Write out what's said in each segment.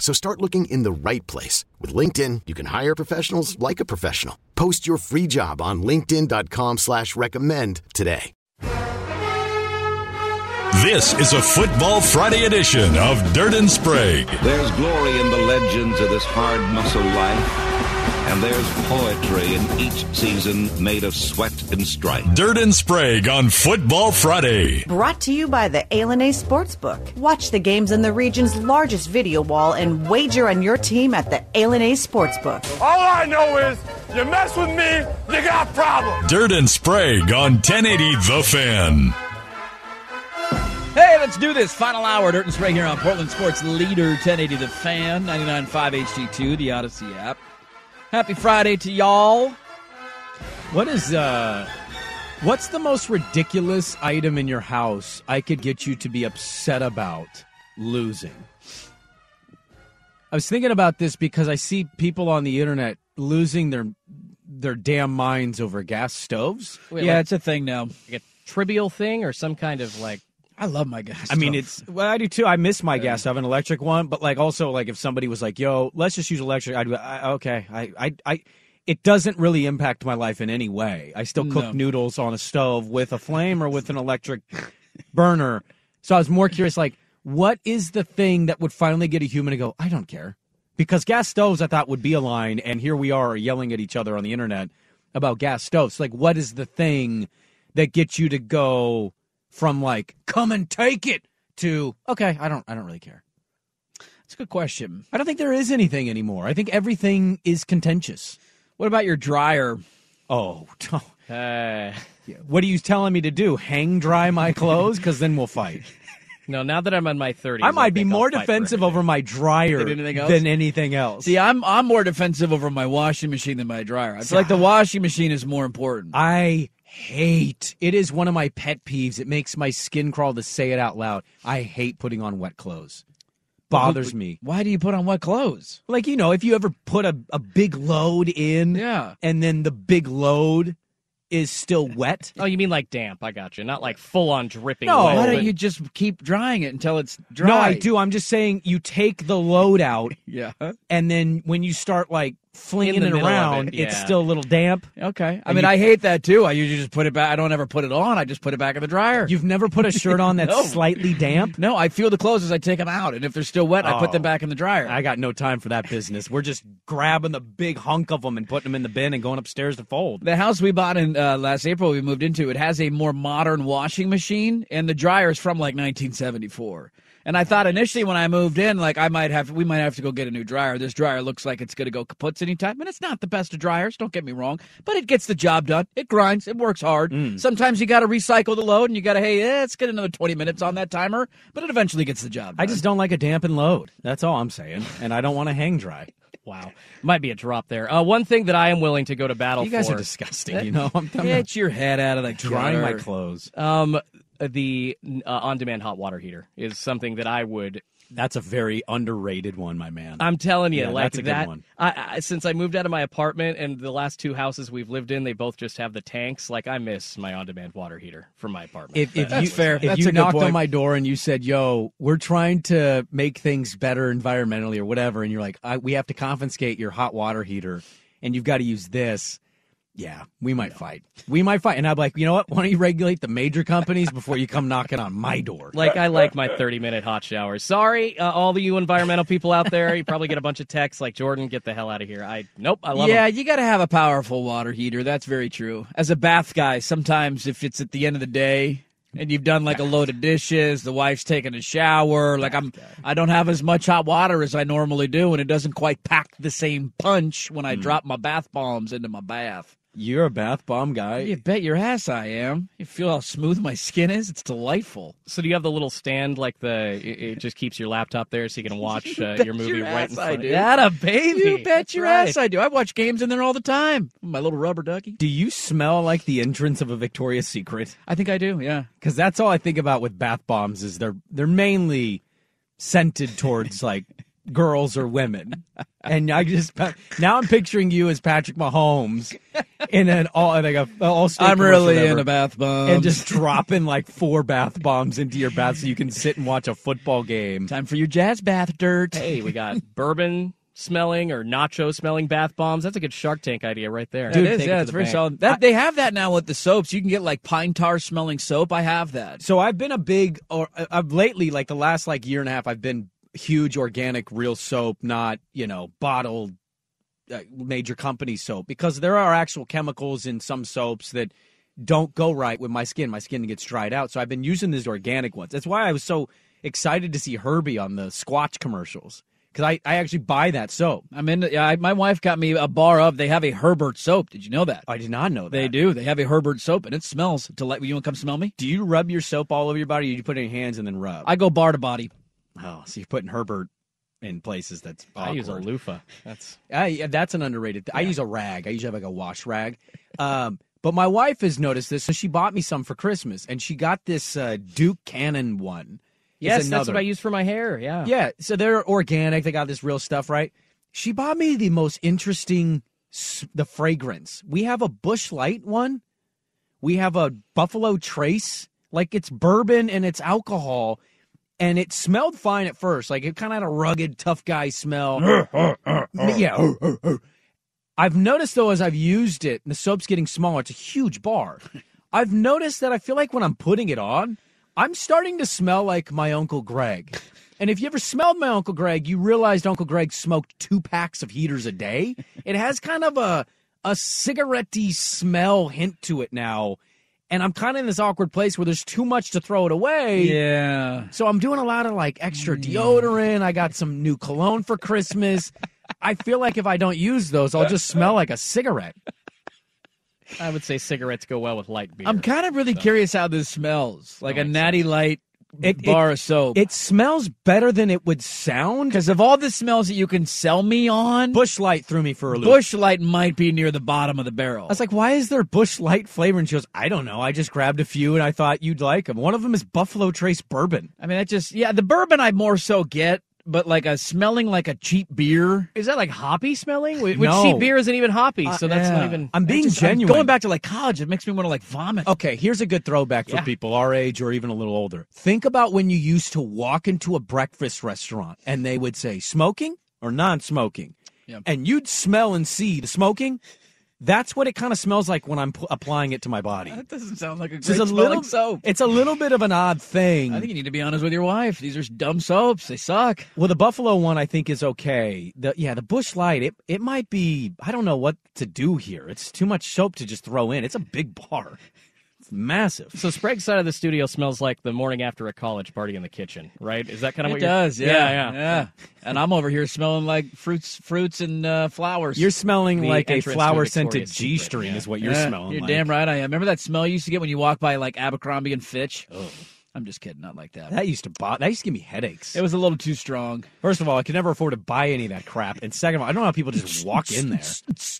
So start looking in the right place. With LinkedIn, you can hire professionals like a professional. Post your free job on linkedin.com slash recommend today. This is a Football Friday edition of Dirt and Sprague. There's glory in the legends of this hard muscle life. And there's poetry in each season made of sweat and strife. Dirt and Sprague on Football Friday. Brought to you by the A Sportsbook. Watch the games in the region's largest video wall and wager on your team at the A Sportsbook. All I know is you mess with me, you got problems. Dirt and Sprague on 1080 The Fan. Hey, let's do this. Final hour, Dirt and Sprague here on Portland Sports Leader 1080 The Fan, 99.5 HD2, the Audacy app. Happy Friday to y'all. What is uh what's the most ridiculous item in your house I could get you to be upset about losing? I was thinking about this because I see people on the internet losing their their damn minds over gas stoves. Wait, yeah, like, it's a thing now. Like a trivial thing or some kind of like I love my gas. I mean, it's well, I do too. I miss my yeah. gas stove, an electric one, but like also like if somebody was like, "Yo, let's just use electric," I'd be I, okay. I, I, I, it doesn't really impact my life in any way. I still cook no. noodles on a stove with a flame or with an electric burner. So I was more curious, like, what is the thing that would finally get a human to go, "I don't care," because gas stoves I thought would be a line, and here we are yelling at each other on the internet about gas stoves. Like, what is the thing that gets you to go? From like come and take it to okay, I don't I don't really care. That's a good question. I don't think there is anything anymore. I think everything is contentious. What about your dryer? Oh, uh, what are you telling me to do? Hang dry my clothes? Because then we'll fight. No, now that I'm on my 30s, I might I be more defensive over my dryer than anything, than anything else. See, I'm I'm more defensive over my washing machine than my dryer. I feel like the washing machine is more important. I hate. It is one of my pet peeves. It makes my skin crawl to say it out loud. I hate putting on wet clothes. Bothers me. Why do you put on wet clothes? Like, you know, if you ever put a, a big load in, yeah, and then the big load is still wet. Oh, you mean like damp? I got you. Not like full on dripping. No, wet, why don't you just keep drying it until it's dry? No, I do. I'm just saying you take the load out. yeah. And then when you start like flinging it around, it, yeah. it's still a little damp. Okay. I mean, you, I hate that too. I usually just put it back. I don't ever put it on. I just put it back in the dryer. You've never put a shirt on that's no. slightly damp? No, I feel the clothes as I take them out. And if they're still wet, oh, I put them oh. back in the dryer. I got no time for that business. We're just grabbing the big hunk of them and putting them in the bin and going upstairs to fold. The house we bought in uh, last April, we moved into, it has a more modern washing machine, and the dryer is from like 1974. And I thought initially when I moved in, like I might have, we might have to go get a new dryer. This dryer looks like it's going to go kaputs anytime, and it's not the best of dryers. Don't get me wrong, but it gets the job done. It grinds. It works hard. Mm. Sometimes you got to recycle the load, and you got to, hey, eh, let's get another twenty minutes on that timer. But it eventually gets the job. done. I just don't like a dampened load. That's all I'm saying, and I don't want to hang dry. Wow, might be a drop there. Uh, one thing that I am willing to go to battle you guys for. are disgusting. You know, I'm, I'm get your head out of the drying my clothes. Um, the uh, on-demand hot water heater is something that I would that's a very underrated one, my man. I'm telling you, yeah, like that's a that. Good one. I, I, since I moved out of my apartment and the last two houses we've lived in, they both just have the tanks. Like I miss my on-demand water heater from my apartment. If, if that's you, fair, if that's you knocked point. on my door and you said, "Yo, we're trying to make things better environmentally or whatever," and you're like, "We have to confiscate your hot water heater, and you've got to use this." Yeah, we might fight. We might fight. And I'm like, you know what? Why don't you regulate the major companies before you come knocking on my door? Like, I like my 30 minute hot showers. Sorry, uh, all the you environmental people out there. You probably get a bunch of texts like, Jordan, get the hell out of here. I, nope, I love Yeah, them. you got to have a powerful water heater. That's very true. As a bath guy, sometimes if it's at the end of the day, and you've done like a load of dishes, the wife's taking a shower, like I'm I don't have as much hot water as I normally do and it doesn't quite pack the same punch when I drop my bath bombs into my bath. You're a bath bomb guy. You bet your ass I am. You feel how smooth my skin is? It's delightful. So do you have the little stand like the? It, it just keeps your laptop there so you can watch uh, bet your movie your right ass in I front. do. of That a baby. You bet That's your right. ass I do. I watch games in there all the time. My little rubber ducky. Do you smell like the entrance of a Victoria's Secret? I think I do, yeah. Because that's all I think about with bath bombs is they're they're mainly scented towards like girls or women, and I just now I'm picturing you as Patrick Mahomes in an all like a all I'm really into bath bombs. and just dropping like four bath bombs into your bath so you can sit and watch a football game. time for your jazz bath dirt. Hey, we got bourbon smelling or nacho smelling bath bombs. That's a good Shark Tank idea right there. It is, yeah, it's very bank. solid. That, they have that now with the soaps. You can get like pine tar smelling soap. I have that. So I've been a big, or uh, I've lately, like the last like year and a half, I've been huge organic, real soap, not you know bottled Uh, major company soap, because there are actual chemicals in some soaps that don't go right with my skin. My skin gets dried out, so I've been using these organic ones. That's why I was so excited to see Herbie on the Squatch commercials because I, I actually buy that soap. I'm in. Yeah, I, my wife got me a bar of. They have a Herbert soap. Did you know that? I did not know that. They do. They have a Herbert soap, and it smells. To let you want to come smell me? Do you rub your soap all over your body? Or you put it in your hands and then rub? I go bar to body. oh, so you're putting Herbert in places that's I use a loofah. That's I, yeah, that's an underrated. Th- I use a rag. I usually have like a wash rag. Um, but my wife has noticed this, so she bought me some for Christmas, and she got this uh, Duke Cannon one. Yes, that's what I use for my hair. Yeah. Yeah, so they're organic. They got this real stuff, right? She bought me the most interesting, the fragrance. We have a Busch Light one. We have a Buffalo Trace. Like it's bourbon and it's alcohol, and it smelled fine at first. Like it kind of had a rugged, tough guy smell. yeah. I've noticed though, as I've used it, and the soap's getting smaller. It's a huge bar. I've noticed that I feel like when I'm putting it on, I'm starting to smell like my Uncle Greg. And if you ever smelled my Uncle Greg, you realized Uncle Greg smoked two packs of heaters a day. It has kind of a a cigarette-y smell hint to it now. And I'm kind of in this awkward place where there's too much to throw it away. Yeah. So I'm doing a lot of like extra deodorant. I got some new cologne for Christmas. I feel like if I don't use those, I'll just smell like a cigarette. I would say cigarettes go well with light beer. I'm kind of really curious how this smells. Like oh, a natty light It- bar it- of soap. It smells better than it would sound. Because of all the smells that you can sell me on, Busch Light threw me for a loop. Busch Light might be near the bottom of the barrel. I was like, why is there Busch Light flavor? And she goes, I don't know. I just grabbed a few and I thought you'd like them. One of them is Buffalo Trace Bourbon. I mean, that just yeah, the bourbon I more so get, but like a smelling like a cheap beer. Is that like hoppy smelling? Which No. cheap beer isn't even hoppy, uh, so that's yeah. not even. I'm being just- I'm genuine. going back to like college, it makes me want to like vomit. Okay, here's a good throwback for Yeah. people our age or even a little older. Think about when you used to walk into a breakfast restaurant and they would say smoking or non-smoking, Yeah. and you'd smell and see the smoking. That's what it kind of smells like when I'm p- applying it to my body. That doesn't sound like a It's great a smelling little, soap. It's a little bit of an odd thing. I think you need to be honest with your wife. These are dumb soaps. They suck. Well, the Buffalo one I think is okay. The yeah, the Busch Light it it might be. I don't know what to do here. It's too much soap to just throw in. It's a big bar. Massive. So Sprague's side of the studio smells like the morning after a college party in the kitchen, right? Is that kind of It what you're does, yeah, yeah, yeah. And I'm over here smelling like fruits, fruits and uh, flowers. You're smelling The like a entrance to a flower scented G string, yeah. is what you're Yeah, smelling You're like. damn right I am. Remember that smell you used to get when you walk by like Abercrombie and Fitch? Oh, I'm just kidding, not like that. That used to bo- that used to give me headaches. It was a little too strong. First of all, I could never afford to buy any of that crap, and second of all, I don't know how people just walk in there.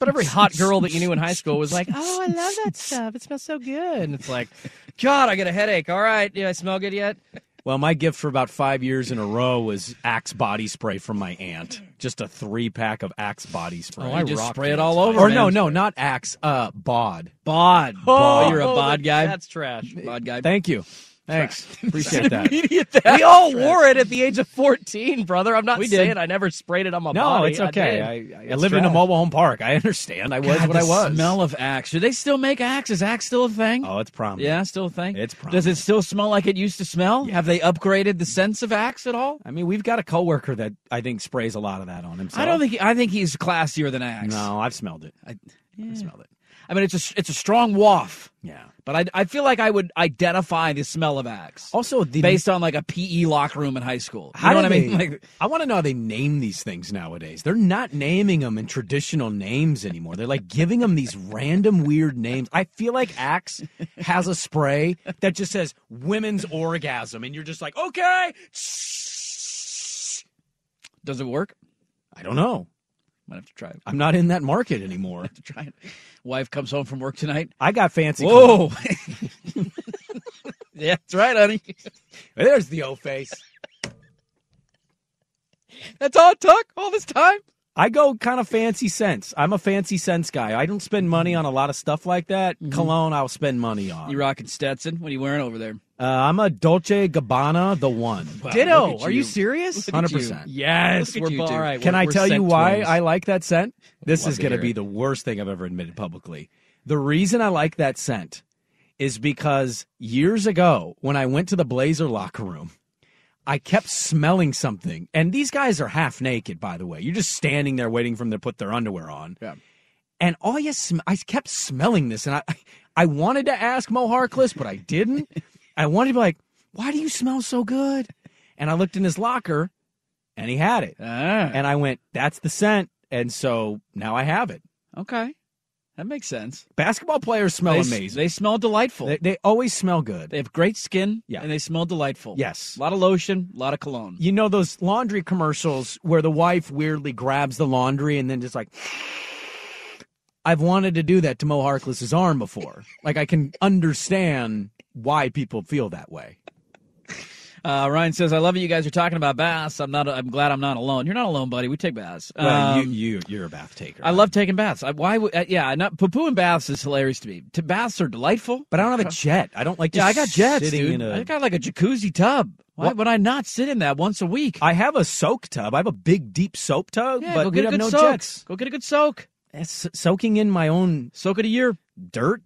But every hot girl that you knew in high school was like, "Oh, I love that stuff. It smells so good." And it's like, God, I get a headache. All right, do I smell good yet? Well, my gift for about five years in a row was Axe body spray from my aunt. Just a three pack of Axe body spray. Oh, I just spray it all over. or man. no, no, not Axe. Uh, Bod. bod. Bod. Oh, you're a bod guy. That's trash. bod guy. Thank you. Thanks. Appreciate that. We all wore it at the age of 14, brother. I'm not We did. saying I never sprayed it on my No, body. No, it's okay. did. I, I, It's live in a mobile home park. I understand. I was God, what I the was. Smell of Axe. Do they still make Axe? Is Axe still a thing? oh, it's prominent. Yeah, still a thing. It's prominent. Does it still smell like it used to smell? Have they upgraded the sense of Axe at all? I mean, we've got a coworker that I think sprays a lot of that on himself. I don't think. I think he's classier than Axe. No, I've smelled it. I, I smelled it. I mean, it's a it's a strong waft. Yeah. But I, I feel like I would identify the smell of Axe. Also, the based on like a PE locker room in high school. You How know what I mean? Like, I want to know how they name these things nowadays. They're not naming them in traditional names anymore. They're like giving them these random weird names. I feel like Axe has a spray that just says women's orgasm, and you're just like, okay. does it work? I don't know. Might have to try it. I'm not in that market anymore. have to try it. Wife comes home from work tonight. I got fancy. Whoa. yeah, that's right, honey. There's the O face. That's all it took all this time. I go kind of fancy sense. I'm a fancy sense guy. I don't spend money on a lot of stuff like that. Cologne, I'll spend money on. You rocking Stetson? What are you wearing over there? Uh, I'm a Dolce Gabbana, the one. Ditto. Are you serious? Look at you. 100%. Yes, we're at you all two. right. Can we're- I we're tell you why twins. I like that scent? This Love is going to be the worst thing I've ever admitted publicly. The reason I like that scent is because years ago, when I went to the Blazer locker room, I kept smelling something. And these guys are half naked, by the way. You're just standing there waiting for them to put their underwear on. Yeah. And all you sm- I kept smelling this, and I, I wanted to ask Mo Harkless, but I didn't. I wanted to be like, "Why do you smell so good?" And I looked in his locker, and he had it. Ah, And I went, that's the scent. And so now I have it. okay, that makes sense. Basketball players smell they, amazing. They smell delightful. They, They, always smell good. They have great skin. Yeah. and they smell delightful. Yes. a lot of lotion, a lot of cologne. You know those laundry commercials where the wife weirdly grabs the laundry and then just like. I've wanted to do that to Mo Harkless's arm before. Like I can understand why people feel that way. Uh, Ryan says, "I love it. You guys are talking about baths. I'm not. I'm glad I'm not alone. You're not alone, buddy. We take baths. Well, Um, you, you you're a bath taker. I love taking baths. I, why? would- Uh, yeah, not poo poo and baths is hilarious to me. To baths are delightful. but I don't have a jet. I don't like. yeah, I got jets, dude. in a- I got like a jacuzzi tub. Why What? would I not sit in that once a week? I have a soak tub. I have a big, deep soap tub, yeah, but go get a have good no soak. jets. Go get a good soak. Soaking in my own Soak it a year. dirt.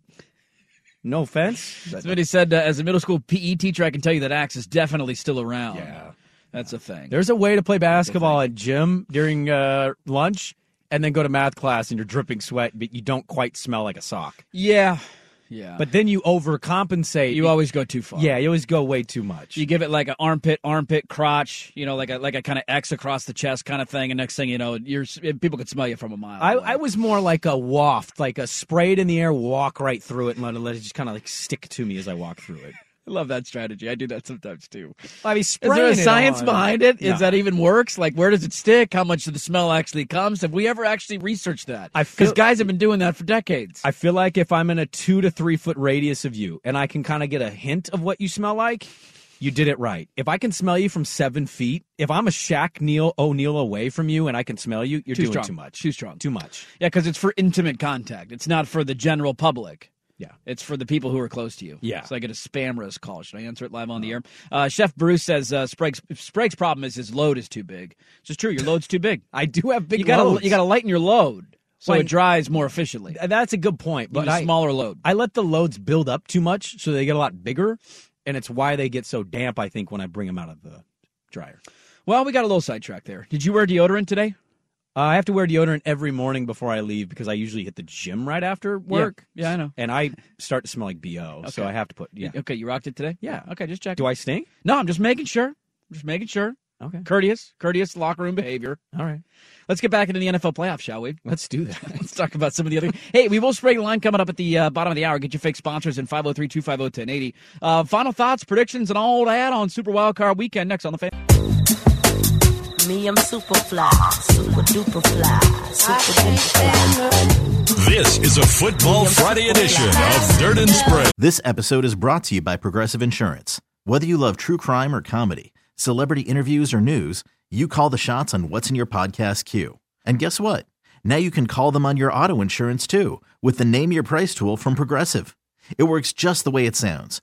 No offense. Somebody said, uh, as a middle school PE teacher, I can tell you that Axe is definitely still around. Yeah. That's a thing. There's a way to play basketball at gym during uh, lunch and then go to math class and you're dripping sweat, but you don't quite smell like a sock. yeah. Yeah. But then you overcompensate. you always go too far. yeah, you always go way too much. You give it like an armpit, armpit, crotch, you know, like a like a kind of X across the chest kind of thing, and next thing you know, you're people could smell you from a mile. I, away. I was more like a waft, like a sprayed in the air, walk right through it, and let it, let it just kind of like stick to me as I walk through it. I love that strategy. I do that sometimes too. I mean, Is there a science behind it? Is No. that even works? Like, where does it stick? How much of the smell actually comes? Have we ever actually researched that? Because guys have been doing that for decades. I feel like if I'm in a two to three foot radius of you and I can kind of get a hint of what you smell like, you did it right. If I can smell you from seven feet, if I'm a Shaquille O'Neal away from you and I can smell you, you're Too doing strong. too much. Too strong. Too much. yeah, because it's for intimate contact. It's not for the general public. Yeah. It's for the people who are close to you. Yeah. So I get a spam risk call. Should I answer it live on the air? Uh, Chef Bruce says uh, Sprague's, Sprague's problem is his load is too big. It's just true. Your load's too big. I do have big you gotta loads. you gotta lighten your load so When- it dries more efficiently. That's a good point. But a smaller load. I let the loads build up too much so they get a lot bigger. And it's why they get so damp, I think, when I bring them out of the dryer. Well, we got a little sidetrack there. Did you wear deodorant today? Uh, I have to wear deodorant every morning before I leave because I usually hit the gym right after work. Yeah, I know. And I start to smell like BO. So I have to put, yeah. Okay, you rocked it today. Yeah. Okay, just check. Do I stink? No, I'm just making sure. Just making sure. Okay. Courteous, courteous locker room behavior. All right. Let's get back into the NFL playoffs, shall we? Let's do that. Let's talk about some of the other. Hey, we will spray the line coming up at the uh, bottom of the hour. Get your fake sponsors in 503 250 1080. Uh, Final thoughts, predictions, and all that on Super Wildcard Weekend next on the fan. Me, I'm super fly, super duper fly, super duper fly. This is a Football Friday edition of Dirt and Sprague. This episode is brought to you by Progressive Insurance. Whether you love true crime or comedy, celebrity interviews or news, you call the shots on what's in your podcast queue. And guess what? Now you can call them on your auto insurance too with the Name Your Price tool from Progressive. It works just the way it sounds.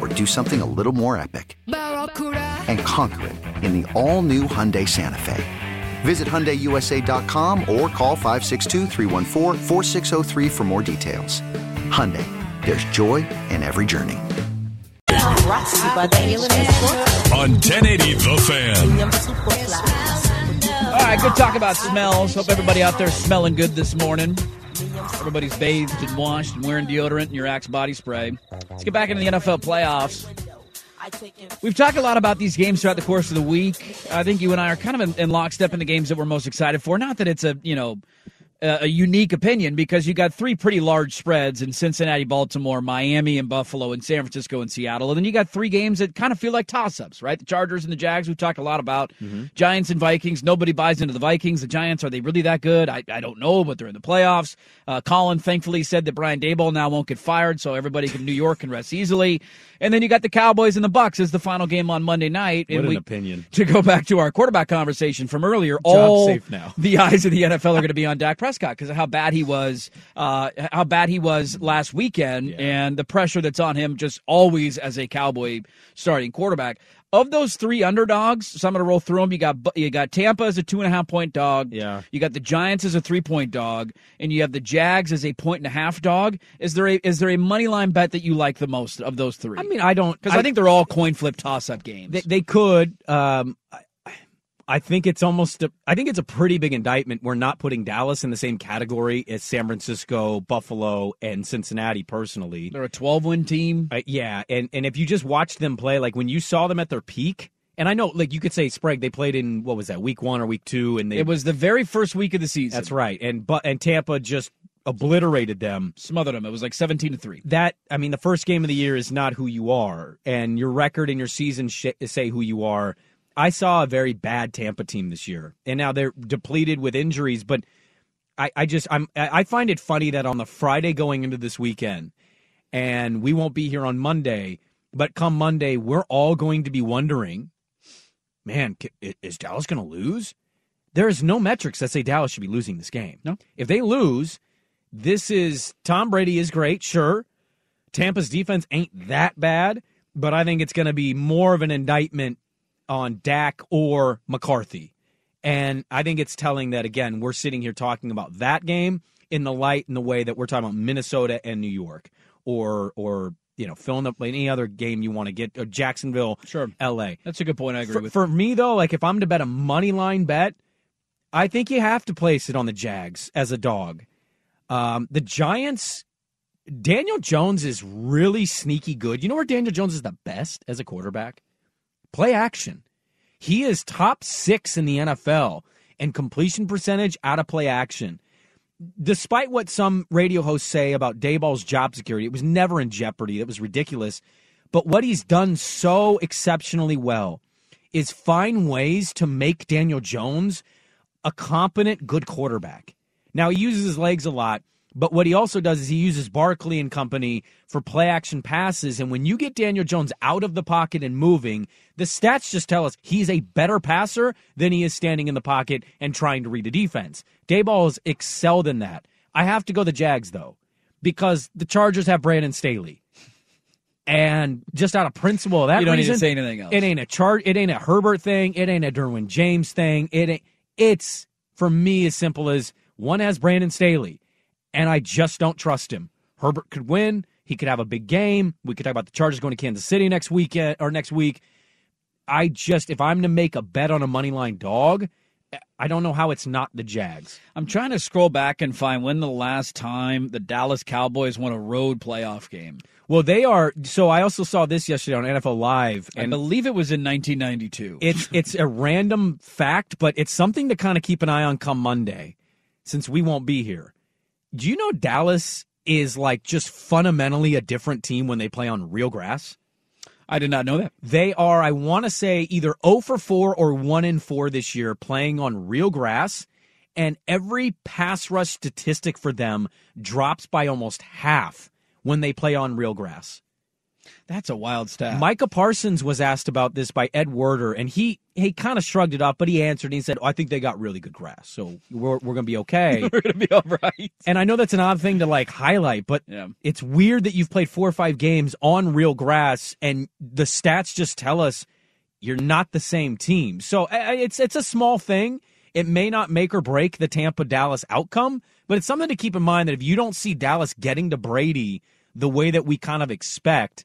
or do something a little more epic? And conquer it in the all-new Hyundai Santa Fe. Visit HyundaiUSA.com or call 562 for more details. Hyundai, there's joy in every journey. On 1080 The Fan. All right, good talk about smells. Hope everybody out there smelling good this morning. Everybody's bathed and washed and wearing deodorant and your Axe body spray. Let's get back into the NFL playoffs. We've talked a lot about these games throughout the course of the week. I think you and I are kind of in, in lockstep in the games that we're most excited for. Not that it's a you know a unique opinion because you got three pretty large spreads in Cincinnati, Baltimore, Miami, and Buffalo, and San Francisco and Seattle. And then you got three games that kind of feel like toss ups, right? The Chargers and the Jags, we've talked a lot about. Mm-hmm. Giants and Vikings, nobody buys into the Vikings. The Giants, are they really that good? I, I don't know, but they're in the playoffs. Uh, Colin thankfully said that Brian Daboll now won't get fired, so everybody in New York can rest easily. And then you got the Cowboys and the Bucs as the final game on Monday night. What and an we, opinion. To go back to our quarterback conversation from earlier, Daboll safe now. the eyes of the NFL are going to be on Dak Prescott because of how bad he was, uh, how bad he was last weekend, and the pressure that's on him just always as a Cowboy starting quarterback. Of those three underdogs, so I'm going to roll through them. You got you got Tampa as a two and a half point dog. Yeah. You got the Giants as a three point dog, and you have the Jags as a point and a half dog. Is there a is there a money line bet that you like the most of those three? I mean, I don't because I, think they're all coin flip toss up games. They, they could. Um, I, think it's almost. A, I think it's a pretty big indictment. We're not putting Dallas in the same category as San Francisco, Buffalo, and Cincinnati. Personally, they're a 12 win team. Uh, yeah, and and if you just watched them play, like when you saw them at their peak. And I know, like you could say, Sprague. They played in what was that, week one or week two, and they, it was the very first week of the season. That's right, and but and Tampa just obliterated them, smothered them. It was like seventeen to three. That I mean, the first game of the year is not who you are, and your record and your season sh- say who you are. I saw a very bad Tampa team this year, and now they're depleted with injuries. But I, I just I'm I find it funny that on the Friday going into this weekend, and we won't be here on Monday, but come Monday, we're all going to be wondering, man, is Dallas going to lose? There is no metrics that say Dallas should be losing this game. No, if they lose, this is Tom Brady is great, sure. Tampa's defense ain't that bad, but I think it's going to be more of an indictment on Dak or McCarthy. And I think it's telling that, again, we're sitting here talking about that game in the light in the way that we're talking about Minnesota and New York or, or, you know, filling up any other game you want to get, or Jacksonville, sure, LA. That's a good point. I agree for, with. For me, though, like if I'm to bet a money line bet, I think you have to place it on the Jags as a dog. Um, the Giants, Daniel Jones is really sneaky good. You know where Daniel Jones is the best as a quarterback? Play action. He is top six in the NFL in completion percentage out of play action. Despite what some radio hosts say about Daboll's job security, it was never in jeopardy. It was ridiculous. But what he's done so exceptionally well is find ways to make Daniel Jones a competent, good quarterback. Now, he uses his legs a lot, but what he also does is he uses Barkley and company for play action passes. And when you get Daniel Jones out of the pocket and moving, the stats just tell us he's a better passer than he is standing in the pocket and trying to read a defense. Daboll has excelled in that. I have to go the Jags, though, because the Chargers have Brandon Staley. And just out of principle of that You don't need reason, to say anything else. It ain't a chart. It ain't a Herbert thing. It ain't a Derwin James thing. It ain't. It's for me as simple as one has Brandon Staley, and I just don't trust him. Herbert could win. He could have a big game. We could talk about the Chargers going to Kansas City next weekend or next week. I just, if I'm to make a bet on a money line dog, I don't know how it's not the Jags. I'm trying to scroll back and find when the last time the Dallas Cowboys won a road playoff game. Well, they are. So I also saw this yesterday on NFL Live, I believe it was in 1992. It's it's a random fact, but it's something to kind of keep an eye on come Monday, since we won't be here. Do you know Dallas is like just fundamentally a different team when they play on real grass? I did not know that. They are, I want to say, either 0 for 4 or 1 in 4 this year playing on real grass. And every pass rush statistic for them drops by almost half when they play on real grass. That's a wild stat. Micah Parsons was asked about this by Ed Werder, and he he kind of shrugged it off, but he answered and he said, oh, "I think they got really good grass, so we're we're gonna be okay. we're gonna be all right." And I know that's an odd thing to like highlight, but Yeah. it's weird that you've played four or five games on real grass, and the stats just tell us you're not the same team. So it's it's a small thing. It may not make or break the Tampa Dallas outcome, but it's something to keep in mind that if you don't see Dallas getting to Brady the way that we kind of expect,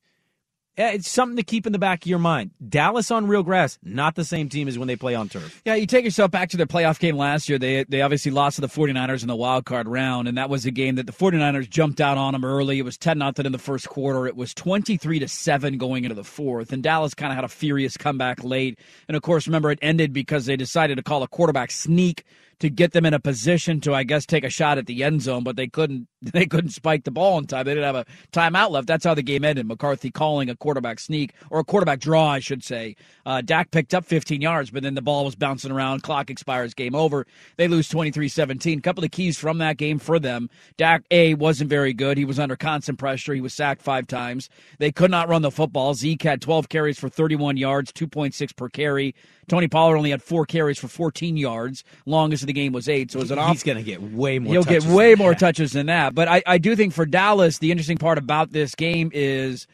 it's something to keep in the back of your mind. Dallas on real grass, not the same team as when they play on turf. Yeah, you take yourself back to their playoff game last year. They they obviously lost to the 49ers in the wild card round, and that was a game that the 49ers jumped out on them early. It was 10 nothing in the first quarter. It was 23 to 7 going into the fourth, and Dallas kind of had a furious comeback late. And of course, remember it ended because they decided to call a quarterback sneak to get them in a position to, I guess, take a shot at the end zone, but they couldn't. They couldn't spike the ball in time. They didn't have a timeout left. That's how the game ended. McCarthy calling a quarterback sneak or a quarterback draw, I should say. Uh, Dak picked up 15 yards, but then the ball was bouncing around. Clock expires. Game over. They lose 23-17. A couple of keys from that game for them. Dak A wasn't very good. He was under constant pressure. He was sacked five times. They could not run the football. Zeke had 12 carries for 31 yards, 2.6 per carry. Tony Pollard only had four carries for 14 yards. Longest of the game was eight. So it was an off. He's going to get way more. He'll get touches way than more that. touches than that. But I, I do think for Dallas, the interesting part about this game is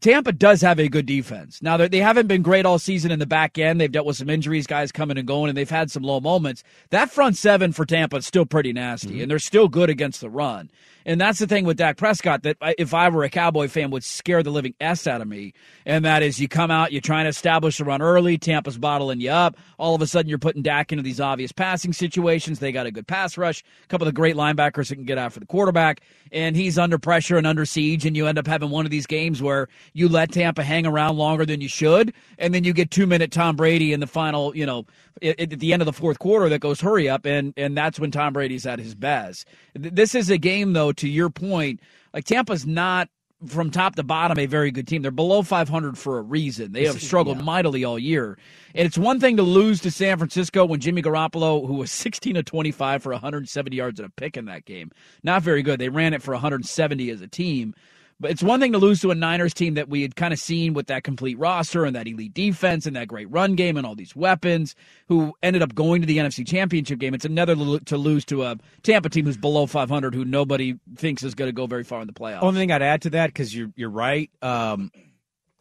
Tampa does have a good defense. Now, they haven't been great all season in the back end. They've dealt with some injuries, guys coming and going, and they've had some low moments. That front seven for Tampa is still pretty nasty, mm-hmm. and they're still good against the run. And that's the thing with Dak Prescott that if I were a Cowboy fan would scare the living S out of me. And that is you come out, you're trying to establish the run early, Tampa's bottling you up. All of a sudden you're putting Dak into these obvious passing situations. They got a good pass rush, a couple of the great linebackers that can get after the quarterback, and he's under pressure and under siege, and you end up having one of these games where you let Tampa hang around longer than you should, and then you get two minute Tom Brady in the final, you know, at the end of the fourth quarter that goes hurry up, and and that's when Tom Brady's at his best. This is a game though, to your point, like Tampa's not from top to bottom a very good team. They're below 500 for a reason. They have struggled mightily all year. And it's one thing to lose to San Francisco when Jimmy Garoppolo, who was 16 to 25 for 170 yards and a pick in that game, not very good. They ran it for 170 as a team. But it's one thing to lose to a Niners team that we had kind of seen with that complete roster and that elite defense and that great run game and all these weapons, who ended up going to the NFC Championship game. It's another to lose to a Tampa team who's below 500, who nobody thinks is going to go very far in the playoffs. Only thing I'd add to that because you're you're right. Um,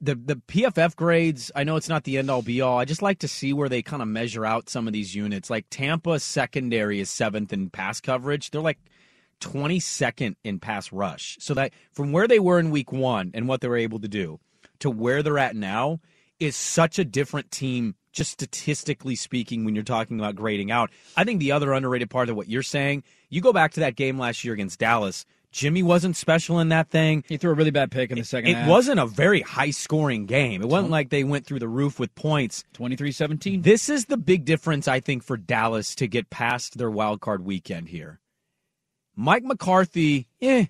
the the PFF grades. I know it's not the end all be all. I just like to see where they kind of measure out some of these units. Like Tampa secondary is seventh in pass coverage. They're like 22nd in pass rush. So that from where they were in week one and what they were able to do to where they're at now is such a different team, just statistically speaking, when you're talking about grading out. I think the other underrated part of what you're saying, you go back to that game last year against Dallas. Jimmy wasn't special in that thing. He threw a really bad pick in the second It half. wasn't a very high scoring game. It wasn't like they went through the roof with points. 23 17. This is the big difference, I think, for Dallas to get past their wild card weekend here. Mike McCarthy, eh,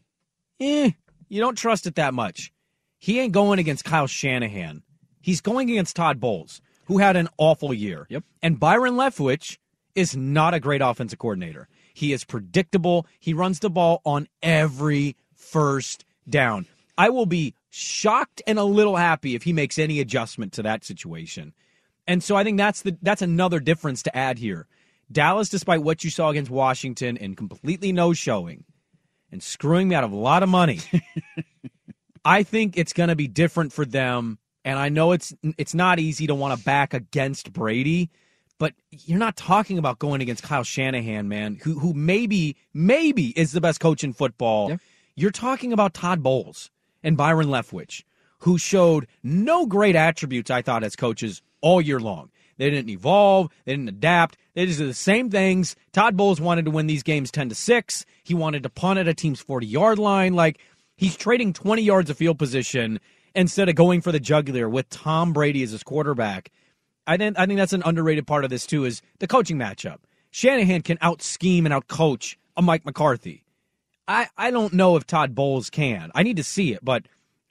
eh, you don't trust it that much. He ain't going against Kyle Shanahan. He's going against Todd Bowles, who had an awful year. Yep. And Byron Leftwich is not a great offensive coordinator. He is predictable. He runs the ball on every first down. I will be shocked and a little happy if he makes any adjustment to that situation. And so I think that's the that's another difference to add here. Dallas, despite what you saw against Washington and completely no showing and screwing me out of a lot of money, I think it's going to be different for them, and I know it's it's not easy to want to back against Brady, but you're not talking about going against Kyle Shanahan, man, who who maybe maybe is the best coach in football. Yeah. You're talking about Todd Bowles and Byron Leftwich, who showed no great attributes, I thought, as coaches all year long. They didn't evolve. They didn't adapt. They just did the same things. Todd Bowles wanted to win these games 10 to 6. He wanted to punt at a team's 40 yard line. Like, he's trading 20 yards of field position instead of going for the jugular with Tom Brady as his quarterback. I think, I think that's an underrated part of this, too, is the coaching matchup. Shanahan can out scheme and out coach a Mike McCarthy. I, I don't know if Todd Bowles can. I need to see it, but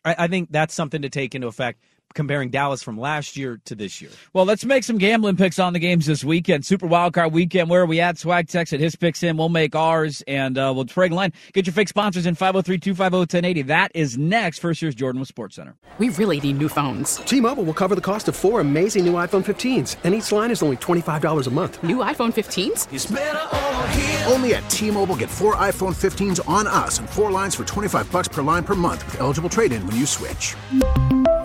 I, I think that's something to take into effect comparing Dallas from last year to this year. Well, let's make some gambling picks on the games this weekend. Super Wildcard Weekend. Where are we at? Swag text at his picks in. We'll make ours and uh, we'll break line. Get your fake sponsors in 503 250 1080. That is next. First year's Jordan with Sports Center. We really need new phones. T Mobile will cover the cost of four amazing new iPhone 15s, and each line is only $25 a month. New iPhone 15s? Only at T Mobile get four iPhone 15s on us and four lines for 25 bucks per line per month with eligible trade in when you switch.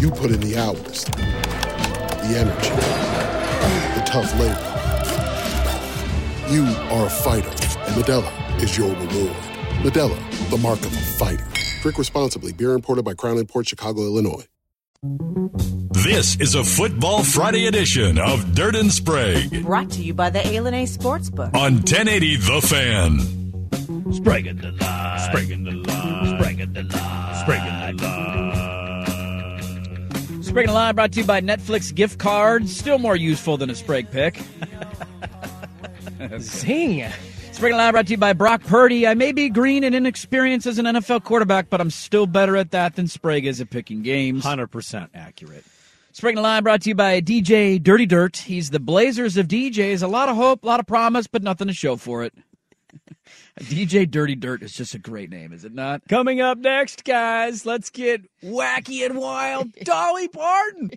You put in the hours, the energy, the tough labor. You are a fighter, and Modelo is your reward. Modelo, the mark of a fighter. Drink responsibly. Beer imported by Crown Imports Chicago, Illinois. This is a Football Friday edition of Dirt and Sprague Brought to you by the A Sportsbook. on 1080 The Fan. Spraguing the line. Spraguing the line. Spraguing the line. Spraguing the line. Spraguing the line brought to you by Netflix gift cards. Still more useful than a Sprague pick. Zing. Spraguing the line brought to you by Brock Purdy. I may be green and inexperienced as an NFL quarterback, but I'm still better at that than Sprague is at picking games. 100% accurate. Spring the line brought to you by DJ Dirty Dirt. He's the Blazers of DJs. A lot of hope, a lot of promise, but nothing to show for it. DJ Dirty Dirt is just a great name, is it not? Coming up next, guys, let's get wacky and wild. Dolly Parton.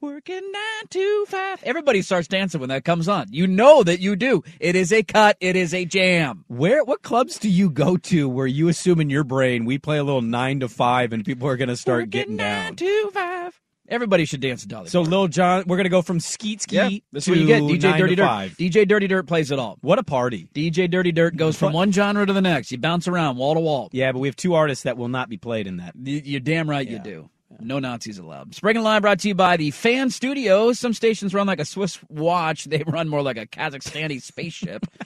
Working nine to five. Everybody starts dancing when that comes on. You know that you do. It is a cut. It is a jam. Where? What clubs do you go to where you assume in your brain we play a little nine to five and people are going to start Working getting down? nine to five. Everybody should dance to Dolly. So. Lil Jon, we're going to go from skeet yeah, skeet that's to what you get. DJ nine Dirty Dirt. five. DJ Dirty Dirt plays it all. What a party! DJ Dirty Dirt goes from one genre to the next. You bounce around wall to wall. Yeah, but we have two artists that will not be played in that. You're damn right you do. No Nazis allowed. Spring and Line brought to you by the Fan Studios. Some stations run like a Swiss watch. They run more like a Kazakhstani spaceship.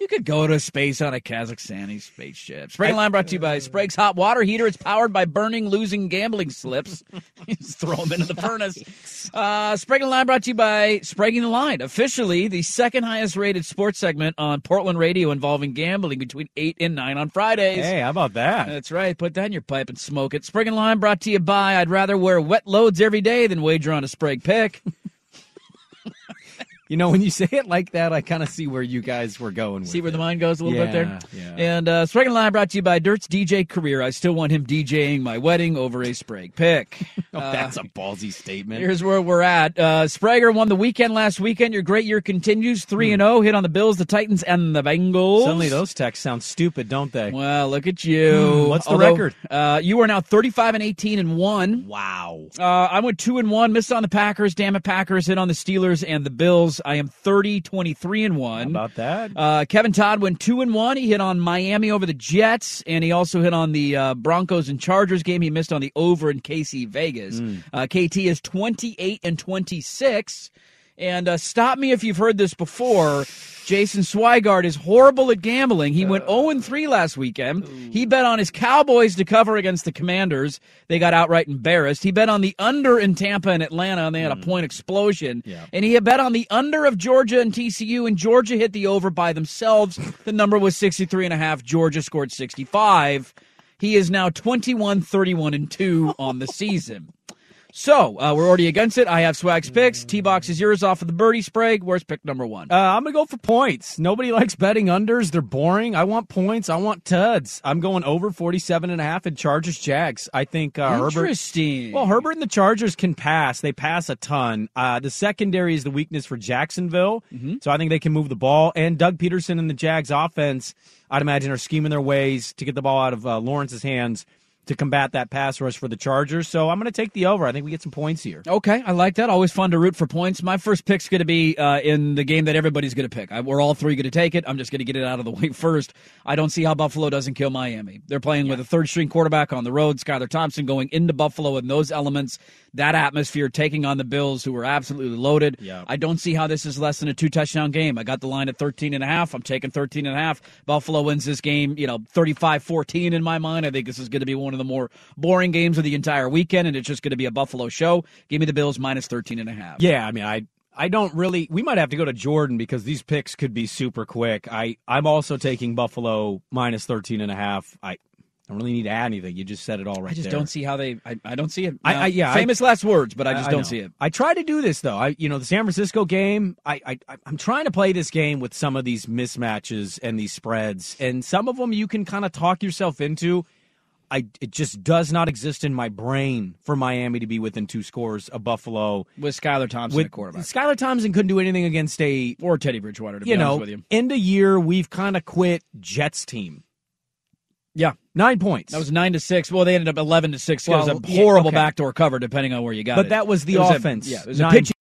you could go to space on a Kazakhstani spaceship. Spring Line brought to you by Sprague's Hot Water Heater. It's powered by burning, losing gambling slips. Just throw them into the furnace. Uh, Sprague Line brought to you by Spraguing the Line. Officially, the second highest rated sports segment on Portland radio involving gambling between 8 and 9 on Fridays. Hey, how about that? That's right. Put that in your pipe and smoke it. Spring Line brought to you by I'd rather wear wet loads every day than wager on a Sprague pick. You know, when you say it like that, I kind of see where you guys were going. See where the mind goes a little bit there? Yeah, And uh, Sprague and Line brought to you by Dirt's DJ career. I still want him DJing my wedding over a Sprague pick. Oh, Uh, that's a ballsy statement. Here's where we're at. Uh, Sprager won the weekend last weekend. Your great year continues. 3 and 0. Hit on the Bills, the Titans, and the Bengals. Suddenly, those texts sound stupid, don't they? Well, look at you. Hmm, what's the Although, record? Uh, you are now 35 and 18 and 1. Wow. Uh, I went 2 and 1. Missed on the Packers. Damn it, Packers. Hit on the Steelers and the Bills. I am 30, 23 and 1. How about that? Uh, Kevin Todd went 2 and 1. He hit on Miami over the Jets, and he also hit on the uh, Broncos and Chargers game. He missed on the over in KC Vegas. Hmm. Uh, KT is 28 and 26. And uh, stop me if you've heard this before. Jason Swigard is horrible at gambling. He went 0 3 last weekend. He bet on his Cowboys to cover against the Commanders. They got outright embarrassed. He bet on the under in Tampa and Atlanta, and they had a point explosion. And he had bet on the under of Georgia and TCU, and Georgia hit the over by themselves. The number was 63 and a half. Georgia scored 65. He is now 21, 31, and 2 on the season. So uh, we're already against it. I have Swag's picks. T box is yours off of the birdie Sprague. Where's pick number one? Uh, I'm gonna go for points. Nobody likes betting unders. They're boring. I want points. I want tuds. I'm going over 47 and a half in Chargers Jags. I think uh, Herbert. Interesting. Well, Herbert and the Chargers can pass. They pass a ton. Uh, the secondary is the weakness for Jacksonville, Mm-hmm. so I think they can move the ball. And Doug Pederson and the Jags offense, I'd imagine, are scheming their ways to get the ball out of uh, Lawrence's hands to combat that pass rush for the Chargers. So I'm going to take the over. I think we get some points here. Okay, I like that. Always fun to root for points. My first pick's going to be uh, in the game that everybody's going to pick. I, we're all three going to take it. I'm just going to get it out of the way first. I don't see how Buffalo doesn't kill Miami. They're playing with a third string quarterback on the road, Skylar Thompson, going into Buffalo in those elements, that atmosphere, taking on the Bills, who are absolutely loaded. Yeah. I don't see how this is less than a two touchdown game. I got the line at 13 and a half. I'm taking 13 and a half. Buffalo wins this game, you know, 35-14 in my mind. I think this is going to be one of the more boring games of the entire weekend, and it's just going to be a Buffalo show. Give me the Bills minus 13 and a half. Yeah, I mean, I I don't really. We might have to go to Jordan because these picks could be super quick. I I'm also taking Buffalo minus 13 and a half. I don't really need to add anything. You just said it all right I just there. don't see how they. I, I don't see it. I- I- yeah, I- famous last words, but I just I don't see it. I try to do this though. I you know the San Francisco game. I, I I'm trying to play this game with some of these mismatches and these spreads, and some of them you can kind of talk yourself into. I it just does not exist in my brain for Miami to be within two scores of Buffalo with Skylar Thompson with at quarterback. Skylar Thompson couldn't do anything against a or Teddy Bridgewater. To you be know honest with you, end of year we've kind of quit Jets team. Yeah, nine points. that was nine to six. Well, they ended up eleven to six. It was Well, a yeah, horrible okay. backdoor cover, depending on where you got But it. that was the It a- offense. yeah, it was Nine- a pitching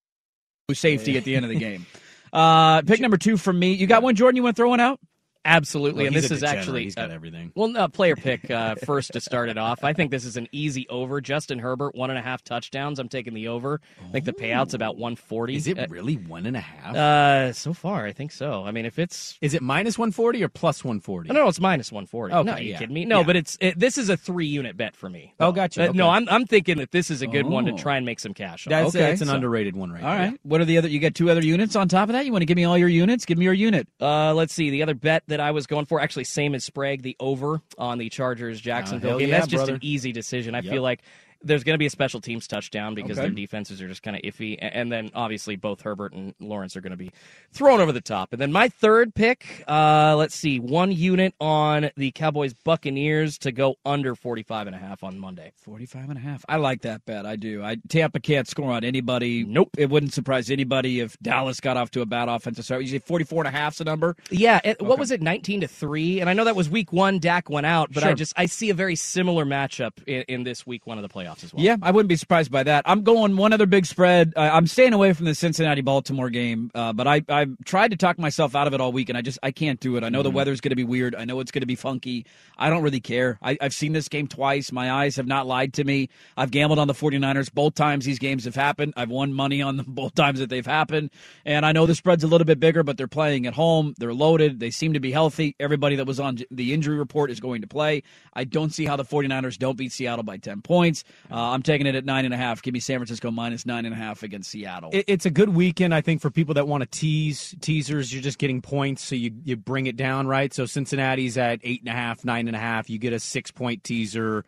safety at the end of the game. Uh, pick number two for me. You got one, Jordan. You want to throw one out? Absolutely, Well, and this is degenerate. actually He's got uh, everything. Well, no, player pick uh, first to start it off. I think this is an easy over. Justin Herbert, one and a half touchdowns. I'm taking the over. I think the payout's about 140. Is it Uh, really one and a half? Uh, so far, I think so. I mean, if it's Is it minus 140 or plus 140? no, no, it's minus 140. Okay, no, are you yeah. kidding me? No, Yeah. but it's it, this is a three unit bet for me. Oh, gotcha. Uh, No, I'm I'm thinking that this is a good one to Oh. try and make some cash. On. That's, Okay, that's an so- underrated one right All right. What are the other? You get two other units on top of that. You want to give me all your units? Give me your unit. Uh, let's see. The other bet that I was going for, actually, same as Sprague, the over on the Chargers ah, Jacksonville hell game. yeah, That's just brother. an easy decision. I Yep. feel like there's going to be a special teams touchdown because Okay. their defenses are just kind of iffy, and then obviously both Herbert and Lawrence are going to be thrown over the top. And then my third pick, uh, let's see, one unit on the Cowboys Buccaneers to go under 45 and a half on Monday. 45 and a half. I like that bet. I do. I Tampa can't score on anybody. Nope. It wouldn't surprise anybody if Dallas got off to a bad offensive start. You say 44 and a half's a number? Yeah, it, what was it, nineteen to three? And I know that was week one. Dak went out, but I just I see a very similar matchup in, in this week one of the playoffs as well. Yeah, I wouldn't be surprised by that. I'm going one other big spread. Uh, I'm staying away from the Cincinnati Baltimore game, uh, but I I've tried to talk myself out of it all week, and I just I can't do it. I know the weather's going to be weird. I know it's going to be funky. I don't really care. I, I've seen this game twice. My eyes have not lied to me. I've gambled on the 49ers both times these games have happened. I've won money on them both times that they've happened, and I know the spread's a little bit bigger, but they're playing at home. They're loaded. They seem to be healthy. Everybody that was on the injury report is going to play. I don't see how the 49ers don't beat Seattle by 10 points. Uh, I'm taking it at nine and a half. Give me San Francisco minus nine and a half against Seattle. It, it's a good weekend, I think, for people that want to tease teasers. You're just getting points, so you you bring it down, right? So Cincinnati's at eight and a half, nine and a half. You get a six point teaser,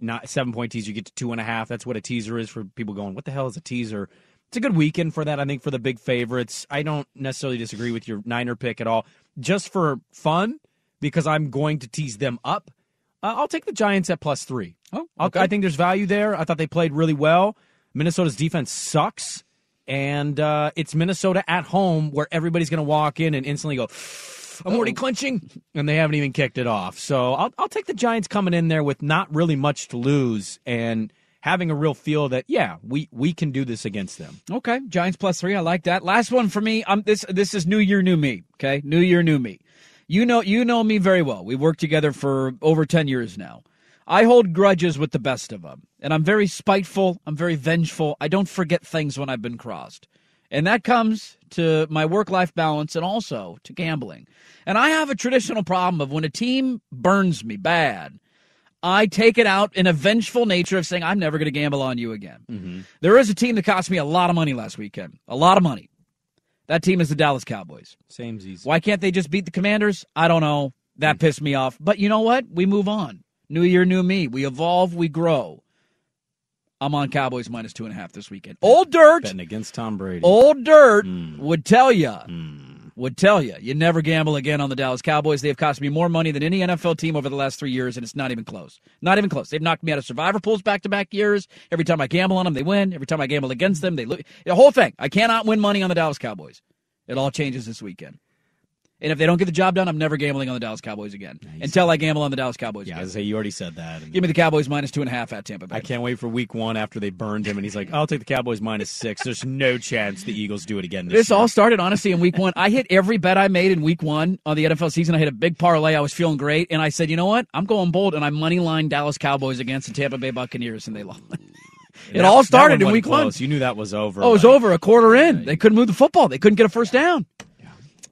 not seven point teaser. You get to two and a half. That's what a teaser is for people going. What the hell is a teaser? it's a good weekend for that. I think for the big favorites. I don't necessarily disagree with your Niner pick at all. Just for fun, because I'm going to tease them up. Uh, I'll take the Giants at plus three. Oh, okay. I think there's value there. I thought they played really well. Minnesota's defense sucks, and uh, it's Minnesota at home where everybody's going to walk in and instantly go. I'm already clinching, and they haven't even kicked it off. So I'll, I'll take the Giants coming in there with not really much to lose and having a real feel that yeah, we we can do this against them. Okay, Giants plus three. I like that. Last one for me. Um, this this is New Year, new me. Okay, New Year, new me. You know you know me very well. We've worked together for over ten years now. I hold grudges with the best of them, and I'm very spiteful. I'm very vengeful. I don't forget things when I've been crossed. And that comes to my work life balance and also to gambling. And I have a traditional problem of when a team burns me bad, I take it out in a vengeful nature of saying, I'm never going to gamble on you again. Mm-hmm. There is a team that cost me a lot of money last weekend. A lot of money. That team is the Dallas Cowboys. Same easy. Why can't they just beat the Commanders? I don't know. That mm. pissed me off. But you know what? We move on. New year, new me. We evolve, we grow. I'm on Cowboys minus two and a half this weekend. Old dirt. Betting against Tom Brady. Old dirt mm. would tell you. Would tell you. You never gamble again on the Dallas Cowboys. They have cost me more money than any NFL team over the last three years, and it's not even close. Not even close. They've knocked me out of survivor pools back to back years. Every time I gamble on them, they win. Every time I gamble against them, they lose. The whole thing. I cannot win money on the Dallas Cowboys. It all changes this weekend. And if they don't get the job done, I'm never gambling on the Dallas Cowboys again until I gamble on the Dallas Cowboys. Yeah, I again. was say you already said that. Give me the Cowboys minus two and a half at Tampa Bay. I can't wait for week one after they burned him, and he's like, "I'll take the Cowboys minus six. There's no chance the Eagles do it again." This, This all started honestly in week one. I hit every bet I made in week one on the NFL season. I hit a big parlay. I was feeling great, and I said, you know what? I'm going bold, and I money line Dallas Cowboys against the Tampa Bay Buccaneers, and they lost. it That- all started in week wasn't one. You knew that was over. Oh, it was over a quarter in. They couldn't move the football. They couldn't get a first down.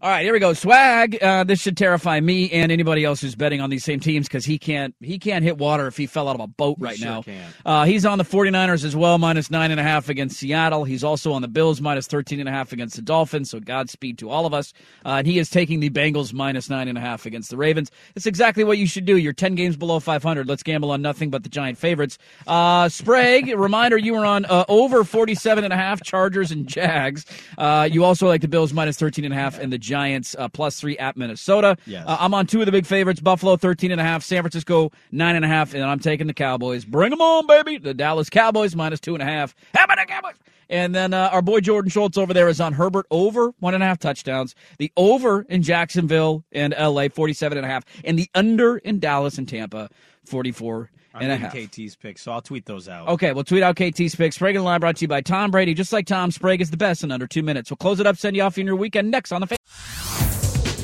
All right, here we go. Swag. Uh, this should terrify me and anybody else who's betting on these same teams because he can't he can't hit water if he fell out of a boat right sure now. Uh, he's on the 49ers as well, minus nine and a half against Seattle. He's also on the Bills, minus 13 and a half against the Dolphins. So Godspeed to all of us. Uh, and he is taking the Bengals minus nine and a half against the Ravens. It's exactly what you should do. You're 10 games below 500. Let's gamble on nothing but the giant favorites. Uh, Sprague, reminder you were on uh, over 47 and a half Chargers and Jags. Uh, you also like the Bills minus 13 and a half and the Giants uh, plus three at Minnesota. Yes. Uh, I'm on two of the big favorites Buffalo 13 and a half, San Francisco nine and a half, and I'm taking the Cowboys. Bring them on, baby. The Dallas Cowboys minus two and a half. How about the Cowboys? And then uh, our boy Jordan Schultz over there is on Herbert over one and a half touchdowns. The over in Jacksonville and LA 47 and a half, and the under in Dallas and Tampa 44 I'm and a in half. KT's picks, so I'll tweet those out. Okay, we'll tweet out KT's pick. Sprague and Line brought to you by Tom Brady. Just like Tom, Sprague is the best in under two minutes. We'll close it up, send you off in your weekend next on the. Fa-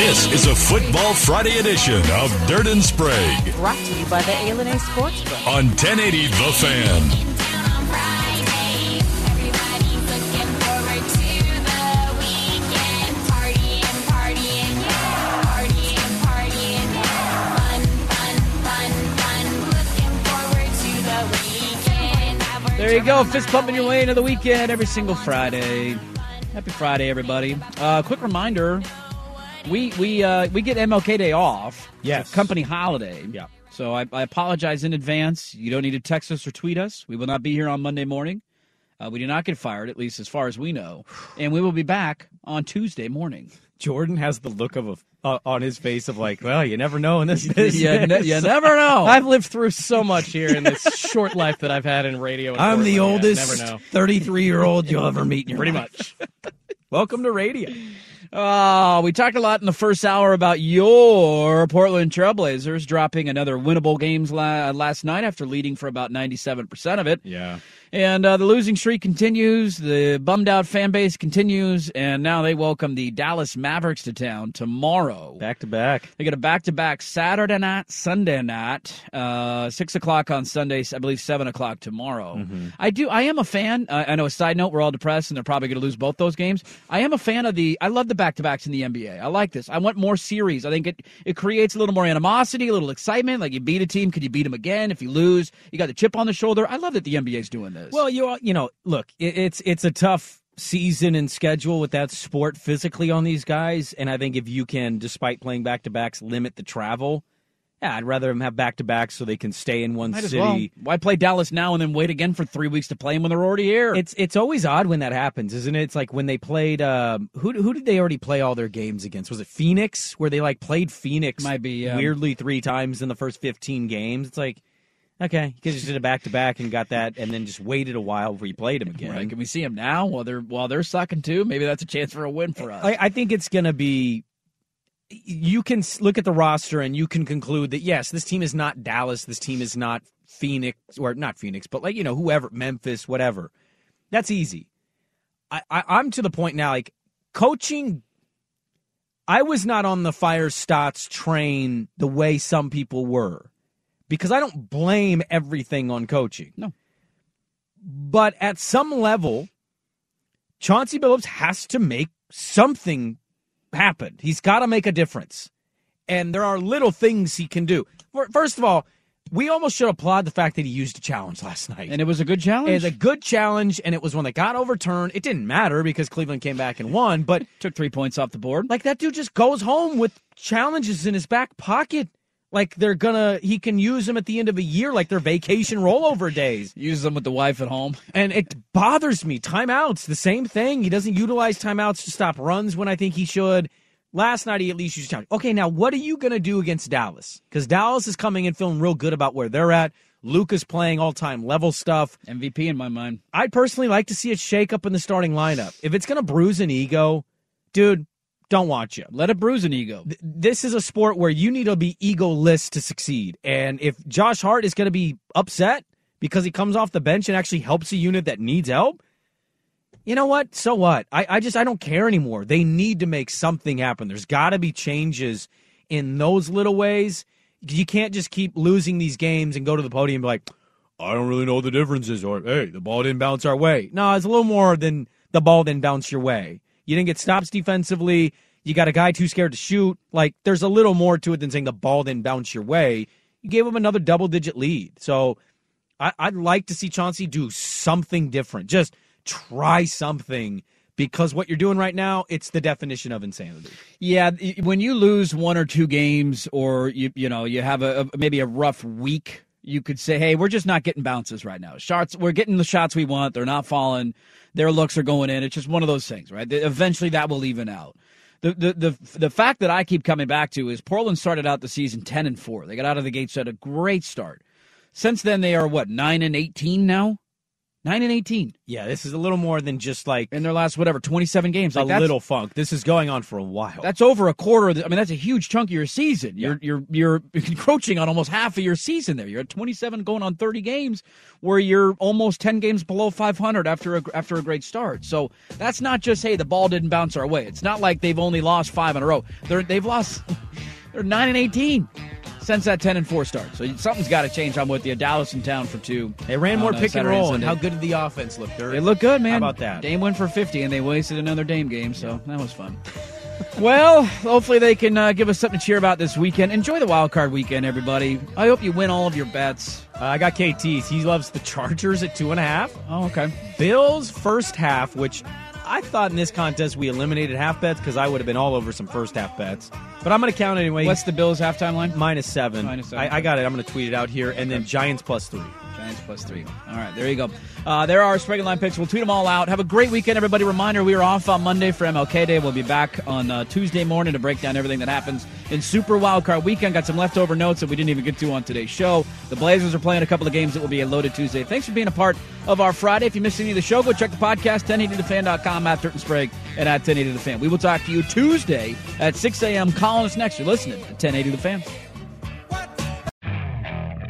This is a Football Friday edition of Dirt and Sprague Brought to you by the ALNA Sportsbook. on 1080 The Fan. Everybody's looking forward to the weekend. Partying, partying, yeah. Partying, partying, yeah. Fun, fun, fun, fun. Looking forward to the weekend. Have our There you go, fist pumping your way into the weekend every single Friday. Happy Friday, everybody! Uh, quick reminder: we we uh, we get MLK Day off. Yes. It's a company holiday. Yeah. So I, I apologize in advance. You don't need to text us or tweet us. We will not be here on Monday morning. Uh, we do not get fired, at least as far as we know, and we will be back on Tuesday morning. Jordan has the look of a uh, on his face of like, well, you never know in this business. You ne- you never know. I've lived through so much here in this short life that I've had in radio. And I'm the Portland. Yeah, oldest 33 year old you'll ever meet in your Pretty life. much. Welcome to radio. Oh, we talked a lot in the first hour about your Portland Trailblazers dropping another winnable games la- last night after leading for about 97% of it. Yeah. And uh, the losing streak continues. The bummed out fan base continues. And now they welcome the Dallas Mavericks to town tomorrow. Back to back. They get a back to back Saturday night, Sunday night, uh, 6 o'clock on Sunday, I believe 7 o'clock tomorrow. Mm-hmm. I do. I am a fan. Uh, I know a side note, we're all depressed and they're probably going to lose both those games. I am a fan of the, I love the back to backs in the NBA. I like this. I want more series. I think it, it creates a little more animosity, a little excitement. Like you beat a team, could you beat them again? If you lose, you got the chip on the shoulder. I love that the NBA is doing this. Well, you you know, look, it, it's it's a tough season and schedule with that sport physically on these guys, and I think if you can, despite playing back to backs, limit the travel. Yeah, I'd rather them have back to backs so they can stay in one Might as city. well. Why play Dallas now and then wait again for three weeks to play them when they're already here? It's it's always odd when that happens, isn't it? It's like when they played. Um, who who did they already play all their games against? Was it Phoenix, where they like played Phoenix? Might be, um, weirdly three times in the first fifteen games. It's like, okay, because you just did a back to back and got that, and then just waited a while before you played them again. Right. Can we see them now while they're while they're sucking too? Maybe that's a chance for a win for us. I, I think it's going to be. You can look at the roster and you can conclude that yes, this team is not Dallas. This team is not Phoenix or not Phoenix, but like you know whoever Memphis, whatever. That's easy. I, I I'm to the point now. Like coaching, I was not on the fire Stotts train the way some people were, because I don't blame everything on coaching. No, but at some level, Chauncey Billups has to make something happen. He's got to make a difference. And there are little things he can do. First of all, we almost should applaud the fact that he used a challenge last night. And it was a good challenge. It's a good challenge, and it was one that got overturned. It didn't matter because Cleveland came back and won, but took three points off the board. Like that dude just goes home with challenges in his back pocket. Like they're gonna, he can use them at the end of a year, like their vacation rollover days. Uses them with the wife at home. And it bothers me. Timeouts, the same thing. He doesn't utilize timeouts to stop runs when I think he should. Last night, he at least used challenge. Okay, now what are you to do against Dallas? Because Dallas is coming in feeling real good about where they're at. Luka's playing all time level stuff. MVP in my mind. I'd personally like to see a shake up in the starting lineup. If it's going to bruise an ego, dude, don't watch it. Let it bruise an ego. Th- This is a sport where you need to be egoless to succeed. And if Josh Hart is going to be upset because he comes off the bench and actually helps a unit that needs help, you know what? So what? I, I just I don't care anymore. They need to make something happen. There's got to be changes in those little ways. You can't just keep losing these games and go to the podium and be like, I don't really know what the differences or hey, the ball didn't bounce our way. No, it's a little more than the ball didn't bounce your way. You didn't get stops defensively. You got a guy too scared to shoot. Like there's a little more to it than saying the ball didn't bounce your way. You gave him another double digit lead. So I, I'd like to see Chauncey do something different. Just try something because what you're doing right now, it's the definition of insanity. Yeah, when you lose one or two games, or you you know you have a, a maybe a rough week, you could say, "Hey, we're just not getting bounces right now. Shots, we're getting the shots we want. They're not falling. Their looks are going in. It's just one of those things, right? Eventually, that will even out." The, the the the fact that I keep coming back to is Portland started out the season ten and four. They got out of the gates at a great start. Since then, they are what nine and eighteen now. Nine and eighteen Yeah, this is a little more than just like in their last whatever twenty seven games. a Like, that's- little funk. This is going on for a while. That's over a quarter. Of the, I mean, that's a huge chunk of your season. You're you're you're encroaching on almost half of your season there. You're at 27, going on 30 games, where you're almost 10 games below 500 after a, after a great start. So that's not just hey, the ball didn't bounce our way. It's not like they've only lost five in a row. They're they've lost. They're nine and 18 since that 10 and four start. So something's got to change. I'm with you. Dallas in town for two. They ran more uh, pick and roll, and how good did the offense look? Dirt? They look good, man. How about that? Dame went for 50, and they wasted another Dame game, so that was fun. well, hopefully they can uh, give us something to cheer about this weekend. Enjoy the wild card weekend, everybody. I hope you win all of your bets. Uh, I got KT's. He loves the Chargers at two and a half. Oh, okay. Bills first half, which I thought in this contest we eliminated half bets because I would have been all over some first half bets. But I'm going to count anyway. What's the Bills halftime line? Minus seven. Minus seven. I, I got it. I'm going to tweet it out here. And then Giants plus three. Giants plus three. All right, there you go. Uh, there are and Line picks. We'll tweet them all out. Have a great weekend, everybody. Reminder: we are off on Monday for MLK Day. We'll be back on uh, Tuesday morning to break down everything that happens in Super Wildcard Weekend. Got some leftover notes that we didn't even get to on today's show. The Blazers are playing a couple of games that will be a loaded Tuesday. Thanks for being a part of our Friday. If you missed any of the show, go check the podcast 1080thefan.com. Matt Turton Sprague and at 1080 The Fan. We will talk to you Tuesday at 6 a.m. Calling us next. You're listening to 1080 The Fan.